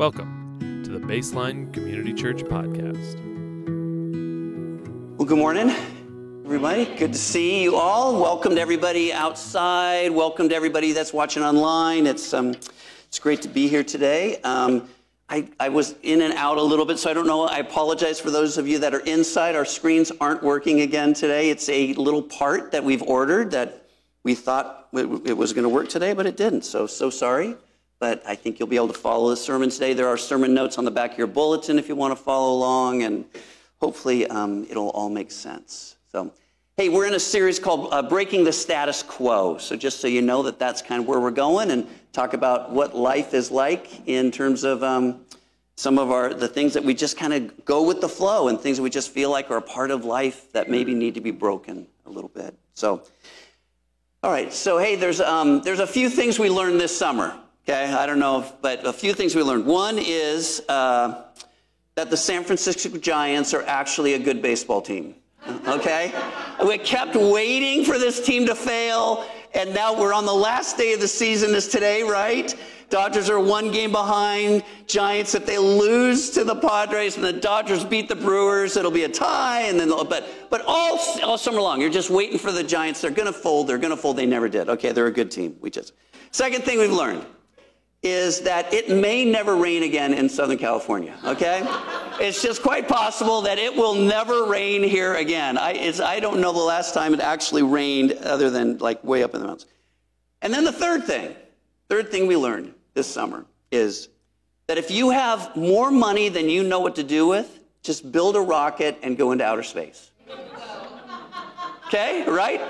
Welcome to the Baseline Community Church Podcast. Well, good morning, everybody. Good to see you all. Welcome to everybody outside. Welcome to everybody that's watching online. It's um, it's great to be here today. Um, I, I was in and out a little bit, so I don't know. I apologize for those of you that are inside. Our screens aren't working again today. It's a little part that we've ordered that we thought it was going to work today, but it didn't. So, so sorry but I think you'll be able to follow the sermon today. There are sermon notes on the back of your bulletin if you want to follow along, and hopefully um, it'll all make sense. So, hey, we're in a series called uh, Breaking the Status Quo. So, just so you know that that's kind of where we're going, and talk about what life is like in terms of um, some of our the things that we just kind of go with the flow, and things that we just feel like are a part of life that maybe need to be broken a little bit. So. All right, so hey, there's, um, there's a few things we learned this summer. Okay, I don't know, if, but a few things we learned. One is uh, that the San Francisco Giants are actually a good baseball team. Okay? we kept waiting for this team to fail, and now we're on the last day of the season, is today, right? Dodgers are one game behind Giants. If they lose to the Padres and the Dodgers beat the Brewers, it'll be a tie. And then, but but all all summer long, you're just waiting for the Giants. They're going to fold. They're going to fold. They never did. Okay, they're a good team. We just. Second thing we've learned is that it may never rain again in Southern California, okay? it's just quite possible that it will never rain here again. I, I don't know the last time it actually rained other than like way up in the mountains. And then the third thing, third thing we learned this summer is that if you have more money than you know what to do with, just build a rocket and go into outer space. Okay, right?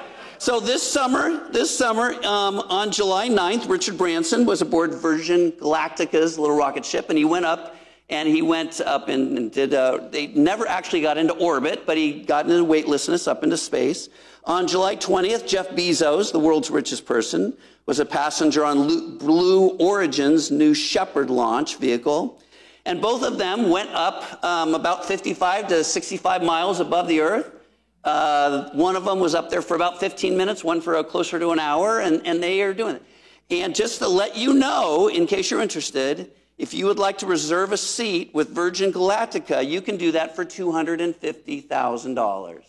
So this summer, this summer, um, on July 9th, Richard Branson was aboard Virgin Galactica's little rocket ship, and he went up and he went up and, and did. Uh, they never actually got into orbit, but he got into weightlessness up into space. On July 20th, Jeff Bezos, the world's richest person, was a passenger on Blue Origin's New Shepard launch vehicle. And both of them went up um, about 55 to 65 miles above the Earth. Uh, one of them was up there for about 15 minutes, one for closer to an hour, and, and they are doing it. And just to let you know, in case you're interested, if you would like to reserve a seat with Virgin Galactica, you can do that for $250,000.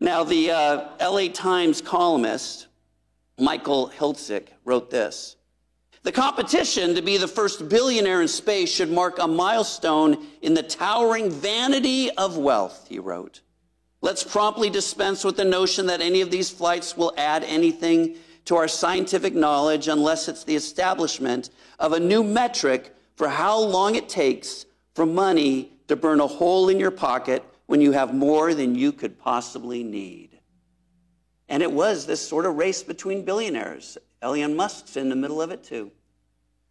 Now, the uh, LA Times columnist, Michael Hiltzik, wrote this. The competition to be the first billionaire in space should mark a milestone in the towering vanity of wealth, he wrote. Let's promptly dispense with the notion that any of these flights will add anything to our scientific knowledge unless it's the establishment of a new metric for how long it takes for money to burn a hole in your pocket when you have more than you could possibly need. And it was this sort of race between billionaires. Elon Musk's in the middle of it too.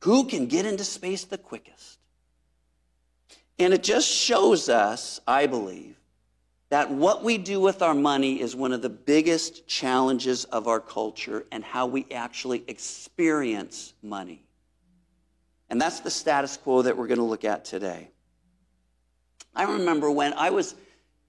Who can get into space the quickest? And it just shows us, I believe, that what we do with our money is one of the biggest challenges of our culture and how we actually experience money. And that's the status quo that we're going to look at today. I remember when I was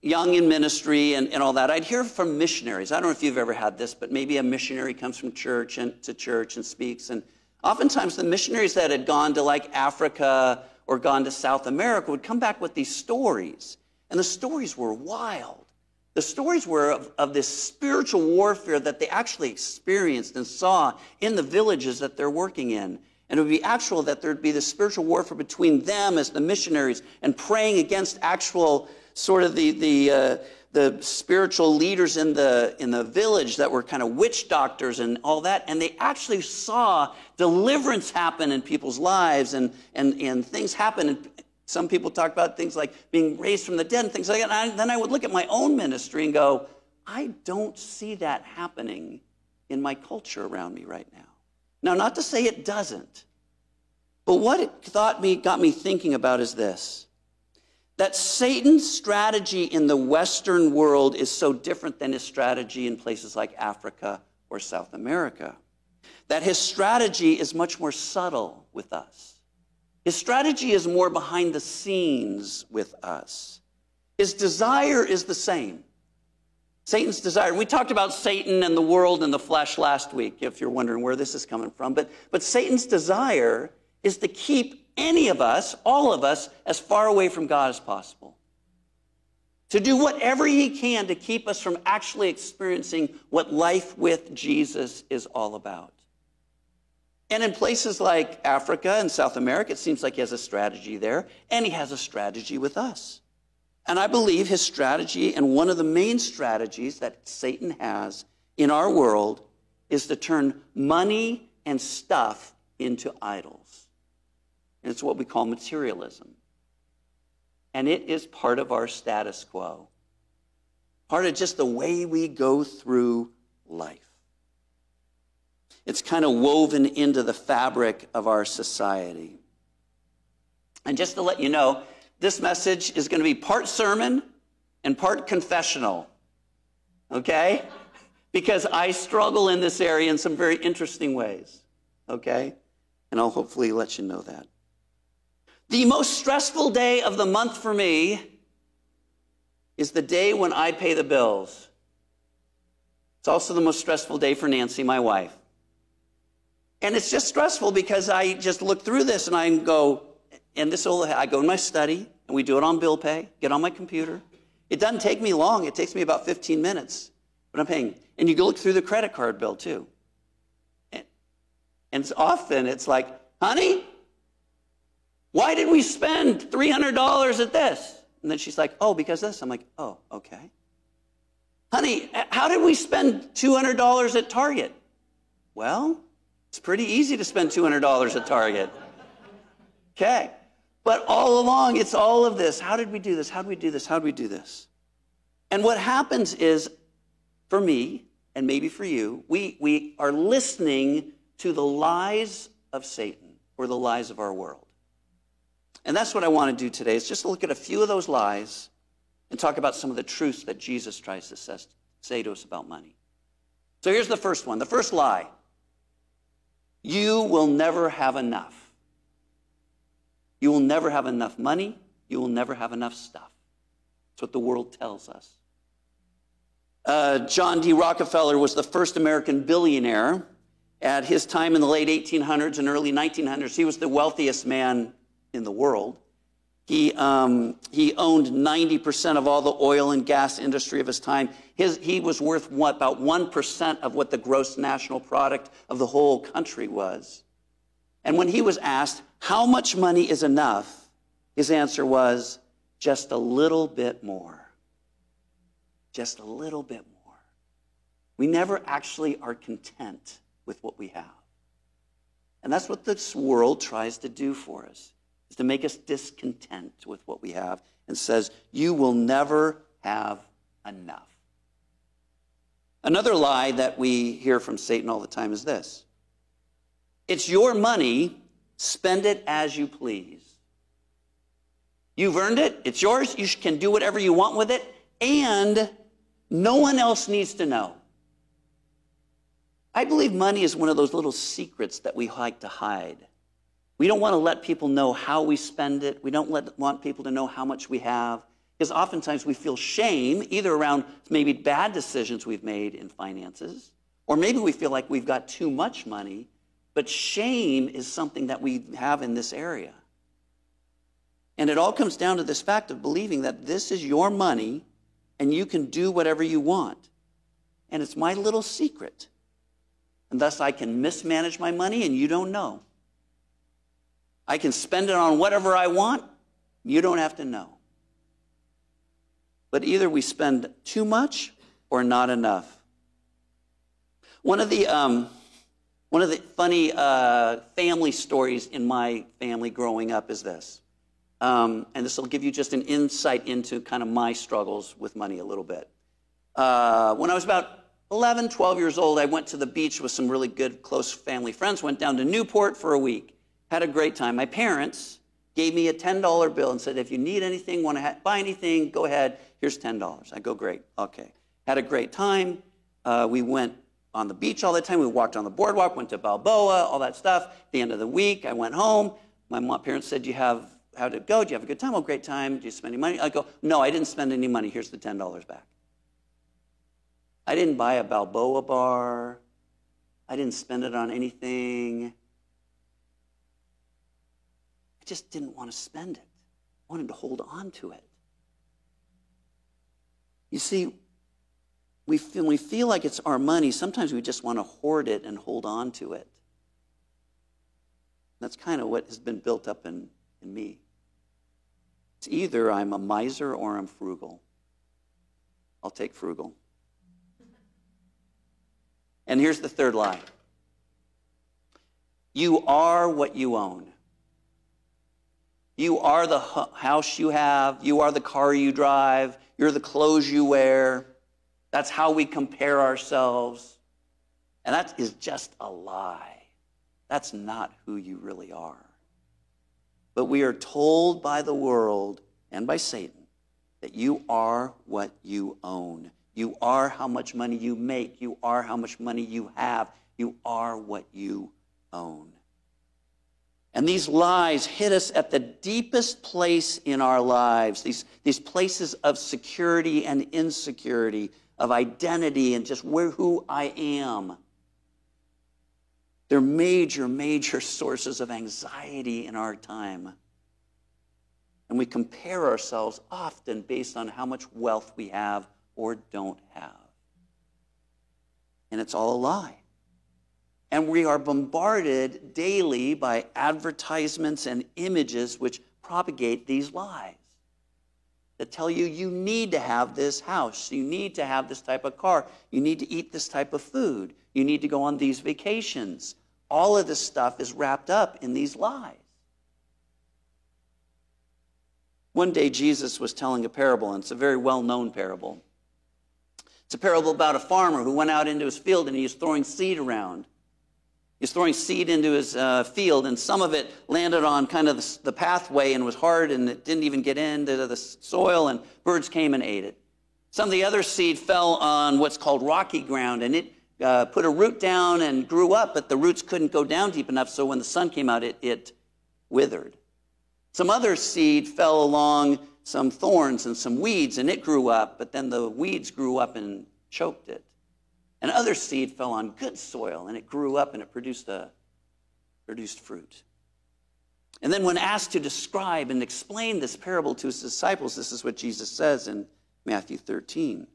young in ministry and, and all that, I'd hear from missionaries. I don't know if you've ever had this, but maybe a missionary comes from church and to church and speaks. And oftentimes the missionaries that had gone to like Africa or gone to South America would come back with these stories. And the stories were wild. The stories were of, of, this spiritual warfare that they actually experienced and saw in the villages that they're working in. And it would be actual that there'd be this spiritual warfare between them as the missionaries and praying against actual sort of the, the, uh, the spiritual leaders in the, in the village that were kind of witch doctors and all that. And they actually saw deliverance happen in people's lives and, and, and things happen. And some people talk about things like being raised from the dead and things like that. And I, then I would look at my own ministry and go, I don't see that happening in my culture around me right now. Now, not to say it doesn't, but what it thought me, got me thinking about is this that Satan's strategy in the Western world is so different than his strategy in places like Africa or South America. That his strategy is much more subtle with us. His strategy is more behind the scenes with us. His desire is the same. Satan's desire. We talked about Satan and the world and the flesh last week, if you're wondering where this is coming from. But, but Satan's desire is to keep any of us, all of us, as far away from God as possible. To do whatever He can to keep us from actually experiencing what life with Jesus is all about. And in places like Africa and South America, it seems like He has a strategy there, and He has a strategy with us. And I believe His strategy, and one of the main strategies that Satan has in our world, is to turn money and stuff into idols. And it's what we call materialism. And it is part of our status quo, part of just the way we go through life. It's kind of woven into the fabric of our society. And just to let you know, this message is going to be part sermon and part confessional. Okay? Because I struggle in this area in some very interesting ways. Okay? And I'll hopefully let you know that. The most stressful day of the month for me is the day when I pay the bills. It's also the most stressful day for Nancy, my wife. And it's just stressful because I just look through this and I go, and this will, I go in my study and we do it on bill pay, get on my computer. It doesn't take me long. It takes me about 15 minutes, but I'm paying. And you look through the credit card bill too. And, and often it's like, honey, why did we spend $300 at this? And then she's like, oh, because this. I'm like, oh, okay. Honey, how did we spend $200 at Target? Well, it's pretty easy to spend $200 at Target. Okay. But all along, it's all of this. How did we do this? How did we do this? How did we do this? And what happens is, for me, and maybe for you, we, we are listening to the lies of Satan or the lies of our world. And that's what I want to do today, is just look at a few of those lies and talk about some of the truths that Jesus tries to say to us about money. So here's the first one. The first lie you will never have enough. You will never have enough money. You will never have enough stuff. That's what the world tells us. Uh, John D. Rockefeller was the first American billionaire. At his time in the late 1800s and early 1900s, he was the wealthiest man in the world. He, um, he owned 90% of all the oil and gas industry of his time. His, he was worth what, about 1% of what the gross national product of the whole country was. And when he was asked, how much money is enough? His answer was, just a little bit more. Just a little bit more. We never actually are content with what we have. And that's what this world tries to do for us is to make us discontent with what we have and says, You will never have enough. Another lie that we hear from Satan all the time is this it's your money, spend it as you please. You've earned it, it's yours, you can do whatever you want with it, and no one else needs to know. I believe money is one of those little secrets that we like to hide. We don't want to let people know how we spend it. We don't let, want people to know how much we have. Because oftentimes we feel shame, either around maybe bad decisions we've made in finances, or maybe we feel like we've got too much money. But shame is something that we have in this area. And it all comes down to this fact of believing that this is your money and you can do whatever you want. And it's my little secret. And thus I can mismanage my money and you don't know. I can spend it on whatever I want. You don't have to know. But either we spend too much or not enough. One of the, um, one of the funny uh, family stories in my family growing up is this. Um, and this will give you just an insight into kind of my struggles with money a little bit. Uh, when I was about 11, 12 years old, I went to the beach with some really good, close family friends, went down to Newport for a week had a great time. My parents gave me a $10 bill and said, if you need anything, want to buy anything, go ahead. Here's $10. I go, great. Okay. Had a great time. Uh, we went on the beach all the time. We walked on the boardwalk, went to Balboa, all that stuff. At the end of the week, I went home. My mom, parents said, "Do you have how did it go? Do you have a good time? Oh, great time. Do you spend any money? I go, no, I didn't spend any money. Here's the $10 back. I didn't buy a Balboa bar. I didn't spend it on anything. I just didn't want to spend it. I wanted to hold on to it. You see, we feel, we feel like it's our money. Sometimes we just want to hoard it and hold on to it. That's kind of what has been built up in, in me. It's either I'm a miser or I'm frugal. I'll take frugal. And here's the third lie you are what you own. You are the house you have, you are the car you drive, you're the clothes you wear. That's how we compare ourselves. And that is just a lie. That's not who you really are. But we are told by the world and by Satan that you are what you own. You are how much money you make. You are how much money you have. You are what you own. And these lies hit us at the deepest place in our lives, these, these places of security and insecurity, of identity and just where who I am. They're major, major sources of anxiety in our time. And we compare ourselves often based on how much wealth we have or don't have. And it's all a lie. And we are bombarded daily by advertisements and images which propagate these lies that tell you you need to have this house, you need to have this type of car, you need to eat this type of food, you need to go on these vacations. All of this stuff is wrapped up in these lies. One day, Jesus was telling a parable, and it's a very well known parable. It's a parable about a farmer who went out into his field and he was throwing seed around. He's throwing seed into his uh, field, and some of it landed on kind of the, the, pathway and was hard, and it didn't even get into the soil, and birds came and ate it. Some of the other seed fell on what's called rocky ground, and it uh, put a root down and grew up, but the roots couldn't go down deep enough, so when the sun came out, it, it withered. Some other seed fell along some thorns and some weeds, and it grew up, but then the weeds grew up and choked it. And other seed fell on good soil, and it grew up and it produced, a, produced fruit. And then, when asked to describe and explain this parable to his disciples, this is what Jesus says in Matthew 13.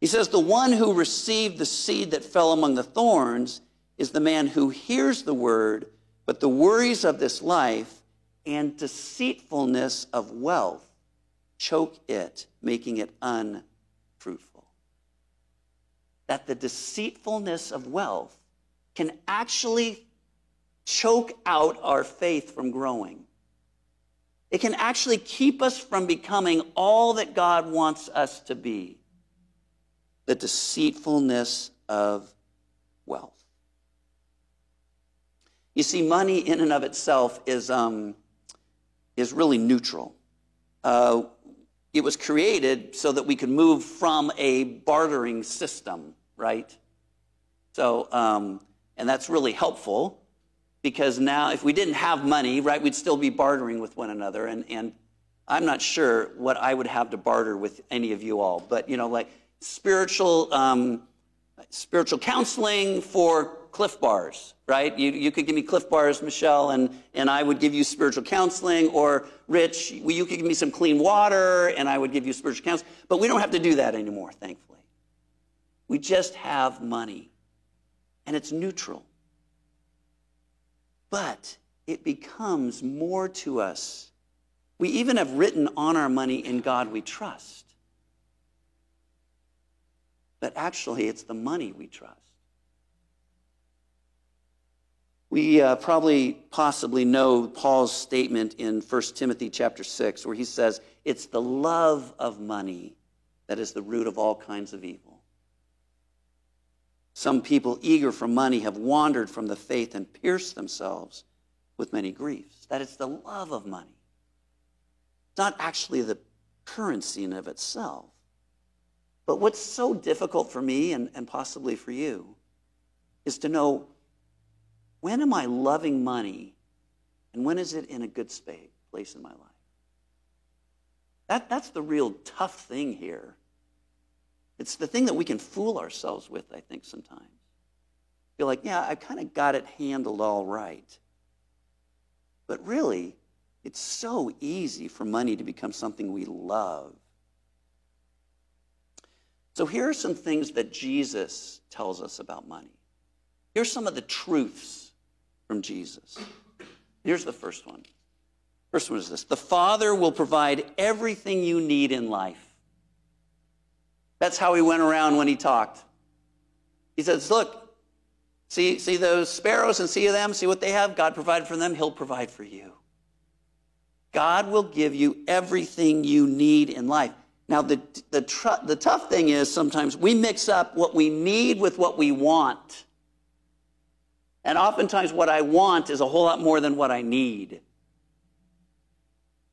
He says, The one who received the seed that fell among the thorns is the man who hears the word, but the worries of this life and deceitfulness of wealth choke it, making it unfruitful that the deceitfulness of wealth can actually choke out our faith from growing. It can actually keep us from becoming all that God wants us to be. The deceitfulness of wealth. You see, money in and of itself is, um, is really neutral. Uh, it was created so that we could move from a bartering system, right? So, um, and that's really helpful because now if we didn't have money, right, we'd still be bartering with one another. And, and I'm not sure what I would have to barter with any of you all, but you know, like spiritual, um, spiritual counseling for Clif Bars, right? You, you could give me Clif Bars, Michelle, and, and I would give you spiritual counseling, or Rich, you could give me some clean water, and I would give you spiritual counseling. But we don't have to do that anymore, thankfully. We just have money, and it's neutral. But it becomes more to us. We even have written on our money, In God we trust. But actually, it's the money we trust. We uh, probably possibly know Paul's statement in 1 Timothy chapter 6 where he says, "It's the love of money that is the root of all kinds of evil." Some people eager for money have wandered from the faith and pierced themselves with many griefs. That it's the love of money. It's not actually the currency in of itself. But what's so difficult for me and, and possibly for you is to know when am I loving money and when is it in a good space, place in my life? That, that's the real tough thing here. It's the thing that we can fool ourselves with, I think, sometimes. Feel like, yeah, I kind of got it handled all right. But really, It's so easy for money to become something we love. So here are some things that Jesus tells us about money. Here's some of the truths from Jesus. Here's the first one. First one is this The Father will provide everything you need in life. That's how he went around when he talked. He says, Look, see, see those sparrows and see them, see what they have? God provided for them, he'll provide for you. God will give you everything you need in life. Now, the, the, tr- the tough thing is sometimes we mix up what we need with what we want. And oftentimes, what I want is a whole lot more than what I need.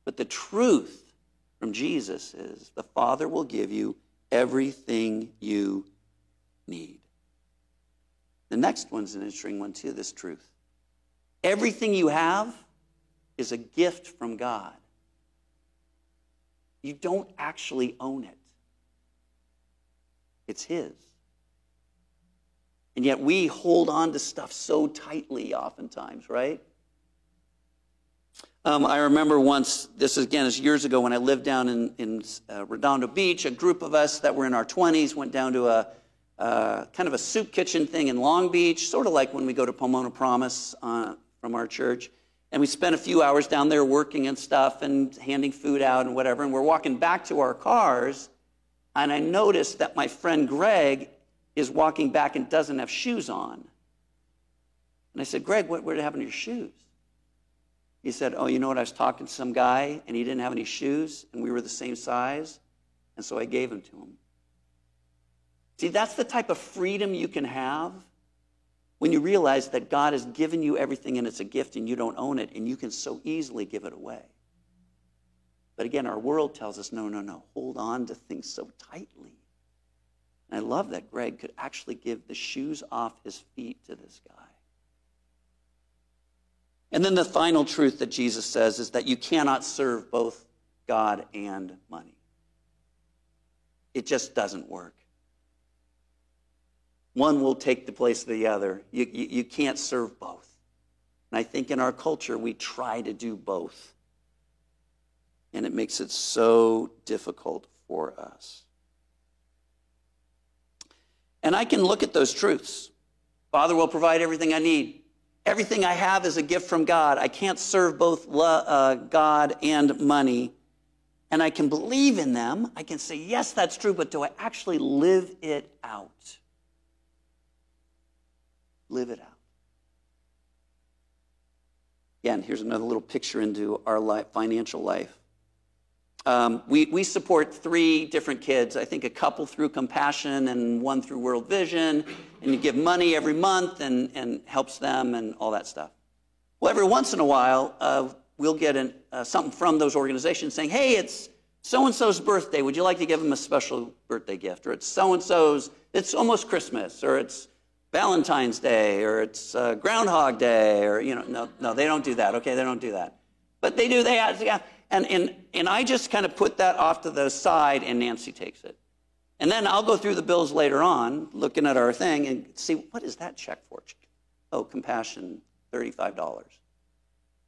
But the truth from Jesus is the Father will give you everything you need. The next one's an interesting one, too, this truth. Everything you have is a gift from God. You don't actually own it, it's His. And yet we hold on to stuff so tightly, oftentimes, right? Um, I remember once, this again is years ago, when I lived down in, in uh, Redondo Beach, a group of us that were in our 20s went down to a uh, kind of a soup kitchen thing in Long Beach, sort of like when we go to Pomona Promise uh, from our church. And we spent a few hours down there working and stuff and handing food out and whatever. And we're walking back to our cars, and I noticed that my friend Greg is walking back and doesn't have shoes on. And I said, Greg, what, what happened to your shoes? He said, Oh, you know what? I was talking to some guy and he didn't have any shoes and we were the same size. And so I gave them to him. See, that's the type of freedom you can have when you realize that God has given you everything and it's a gift and you don't own it and you can so easily give it away. But again, our world tells us no, no, no, hold on to things so tightly. And I love that Greg could actually give the shoes off his feet to this guy. And then the final truth that Jesus says is that you cannot serve both God and money. It just doesn't work. One will take the place of the other. You, you, you, can't serve both. And I think in our culture, we try to do both. And it makes it so difficult for us. And I can look at those truths. Father will provide everything I need. Everything I have is a gift from God. I can't serve both uh, God and money. And I can believe in them. I can say, yes, that's true, but do I actually live it out? Live it out. Again, here's another little picture into our life, financial life. Um, we, we support three different kids. I think a couple through Compassion and one through World Vision. And you give money every month and, and helps them and all that stuff. Well, every once in a while, uh, we'll get an, uh, something from those organizations saying, hey, it's so and so's birthday. Would you like to give them a special birthday gift? Or it's so and so's, it's almost Christmas. Or it's Valentine's Day. Or it's uh, Groundhog Day. Or, you know, no, no, they don't do that. Okay, they don't do that. But they do, they yeah. And, and, and I just kind of put that off to the side, and Nancy takes it. And then I'll go through the bills later on, looking at our thing, and see what is that check for? Oh, compassion, $35.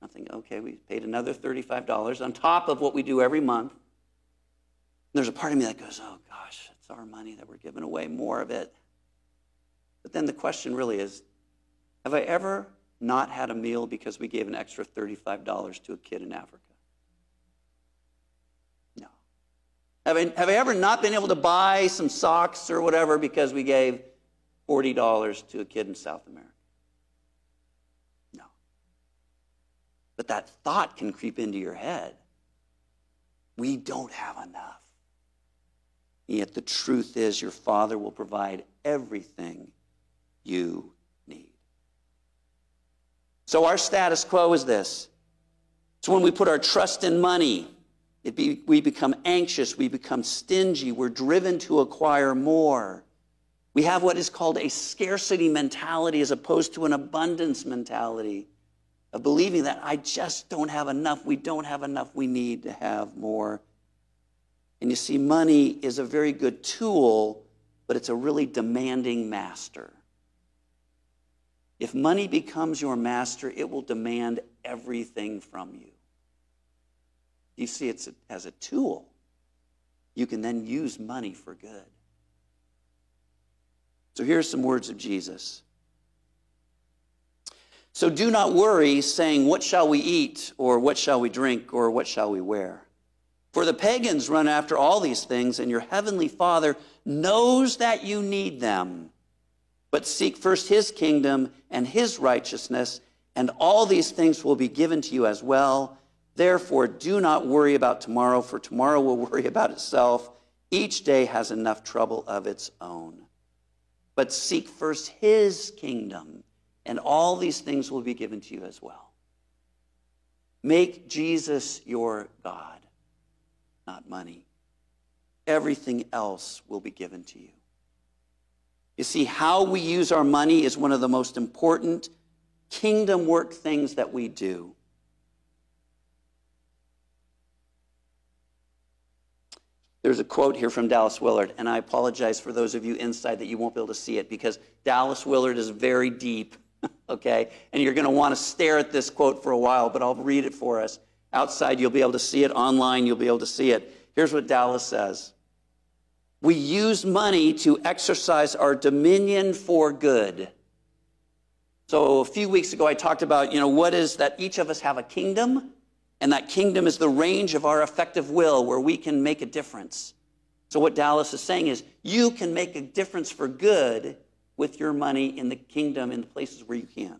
I'm thinking, okay, we paid another $35 on top of what we do every month. And there's a part of me that goes, oh gosh, it's our money that we're giving away more of it. But then the question really is have I ever not had a meal because we gave an extra $35 to a kid in Africa? Have I, have I ever not been able to buy some socks or whatever because we gave $40 to a kid in South America? No. But that thought can creep into your head. We don't have enough. Yet the truth is, your Father will provide everything you need. So, our status quo is this it's when we put our trust in money be, we become anxious, we become stingy, we're driven to acquire more. We have what is called a scarcity mentality as opposed to an abundance mentality of believing that I just don't have enough, we don't have enough, we need to have more. And you see, money is a very good tool, but it's a really demanding master. If money becomes your master, it will demand everything from you. You see, it's a, as a tool. You can then use money for good. So here are some words of Jesus. So do not worry, saying, What shall we eat, or what shall we drink, or what shall we wear? For the pagans run after all these things, and your heavenly Father knows that you need them. But seek first his kingdom and his righteousness, and all these things will be given to you as well. Therefore, do not worry about tomorrow, for tomorrow will worry about itself. Each day has enough trouble of its own. But seek first his kingdom and all these things will be given to you as well. Make Jesus your God, not money. Everything else will be given to you. You see, how we use our money is one of the most important kingdom work things that we do. There's a quote here from Dallas Willard, and I apologize for those of you inside that you won't be able to see it because Dallas Willard is very deep okay? And you're going to want to stare at this quote for a while, but I'll read it for us. Outside, you'll be able to see it. Online, you'll be able to see it. Here's what Dallas says We use money to exercise our dominion for good. So a few weeks ago, I talked about, you know, what is that each of us have a kingdom, and that kingdom is the range of our effective will where we can make a difference. So what Dallas is saying is, you can make a difference for good with your money in the kingdom in the places where you can.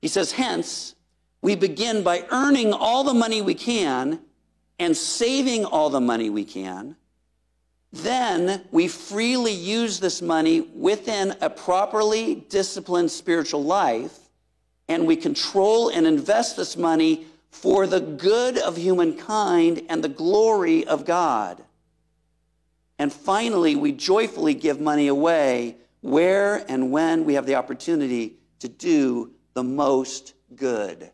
He says, hence, we begin by earning all the money we can and saving all the money we can. Then we freely use this money within a properly disciplined spiritual life, and we control and invest this money for the good of humankind and the glory of God. And finally, we joyfully give money away where and when we have the opportunity to do the most good.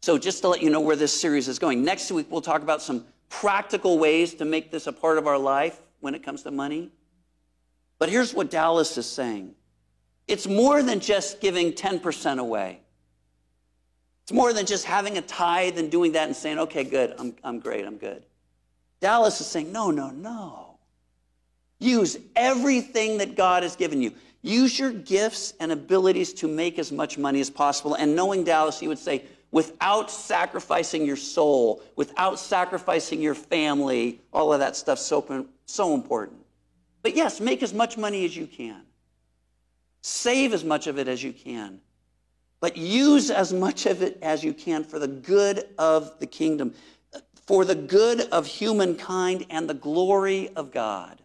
So, just to let you know where this series is going, next week we'll talk about some practical ways to make this a part of our life when it comes to money. But here's what Dallas is saying it's more than just giving 10% away. It's more than just having a tithe and doing that and saying, okay, good, I'm, I'm great, I'm good. Dallas is saying, no, no, no. Use everything that God has given you. Use your gifts and abilities to make as much money as possible. And knowing Dallas, he would say, without sacrificing your soul, without sacrificing your family, all of that stuff so, so important. But yes, make as much money as you can. Save as much of it as you can. But use as much of it as you can for the good of the kingdom, for the good of humankind and the glory of God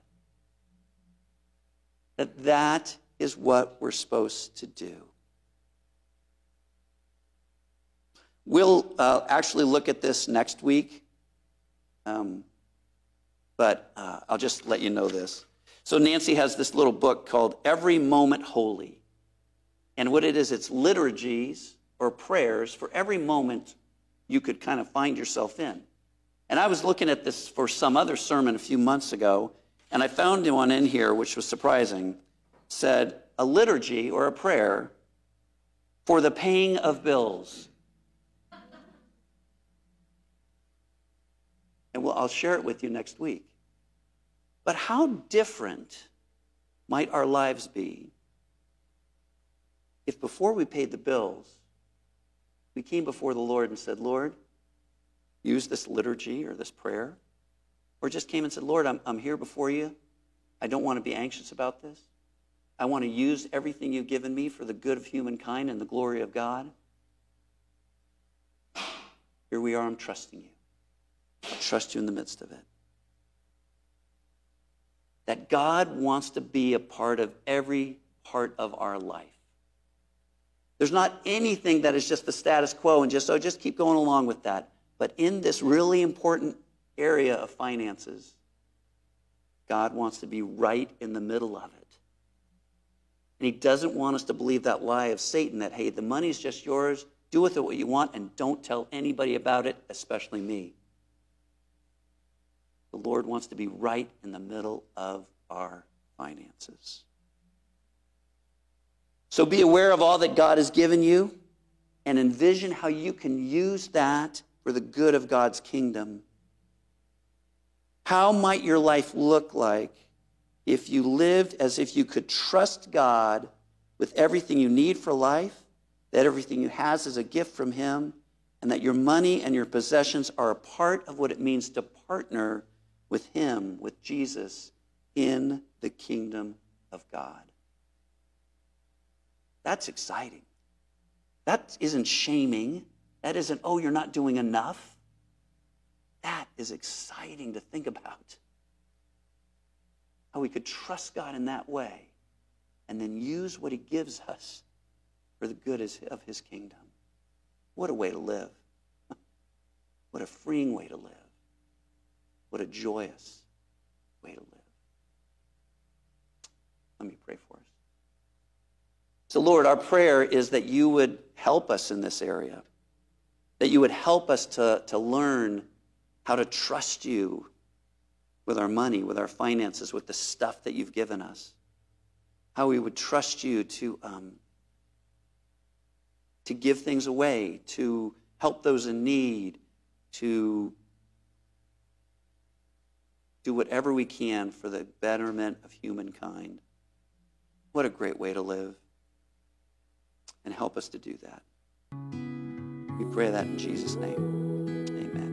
that that is what we're supposed to do. We'll uh, actually look at this next week, um, but uh, I'll just let you know this. So, Nancy has this little book called Every Moment Holy. And what it is, it's liturgies or prayers for every moment you could kind of find yourself in. And I was looking at this for some other sermon a few months ago, and I found one in here which was surprising. Said a liturgy or a prayer for the paying of bills. Well, I'll share it with you next week. But how different might our lives be if before we paid the bills, we came before the Lord and said, Lord, use this liturgy or this prayer or just came and said, Lord, I'm, I'm here before you. I don't want to be anxious about this. I want to use everything you've given me for the good of humankind and the glory of God. Here we are, I'm trusting you. Trust you in the midst of it. That God wants to be a part of every part of our life. There's not anything that is just the status quo and just, oh, just keep going along with that. But in this really important area of finances, God wants to be right in the middle of it. And He doesn't want us to believe that lie of Satan that, hey, the money's just yours, do with it what you want, and don't tell anybody about it, especially me. The Lord wants to be right in the middle of our finances. So be aware of all that God has given you and envision how you can use that for the good of God's kingdom. How might your life look like if you lived as if you could trust God with everything you need for life, that everything you has is a gift from Him, and that your money and your possessions are a part of what it means to partner with Him, with Jesus, in the kingdom of God? That's exciting. That isn't shaming. That isn't, oh, you're not doing enough. That is exciting to think about. How we could trust God in that way and then use what He gives us for the good of His kingdom. What a way to live. What a freeing way to live. What a joyous way to live. Let me pray for us. So, Lord, our prayer is that you would help us in this area, that you would help us to, to learn how to trust you with our money, with our finances, with the stuff that you've given us, how we would trust you to, um, to give things away, to help those in need, to do whatever we can for the betterment of humankind. What a great way to live and help us to do that. We pray that in Jesus' name. Amen.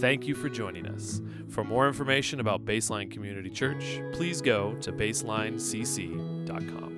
Thank you for joining us. For more information about Baseline Community Church, please go to baselinecc.com.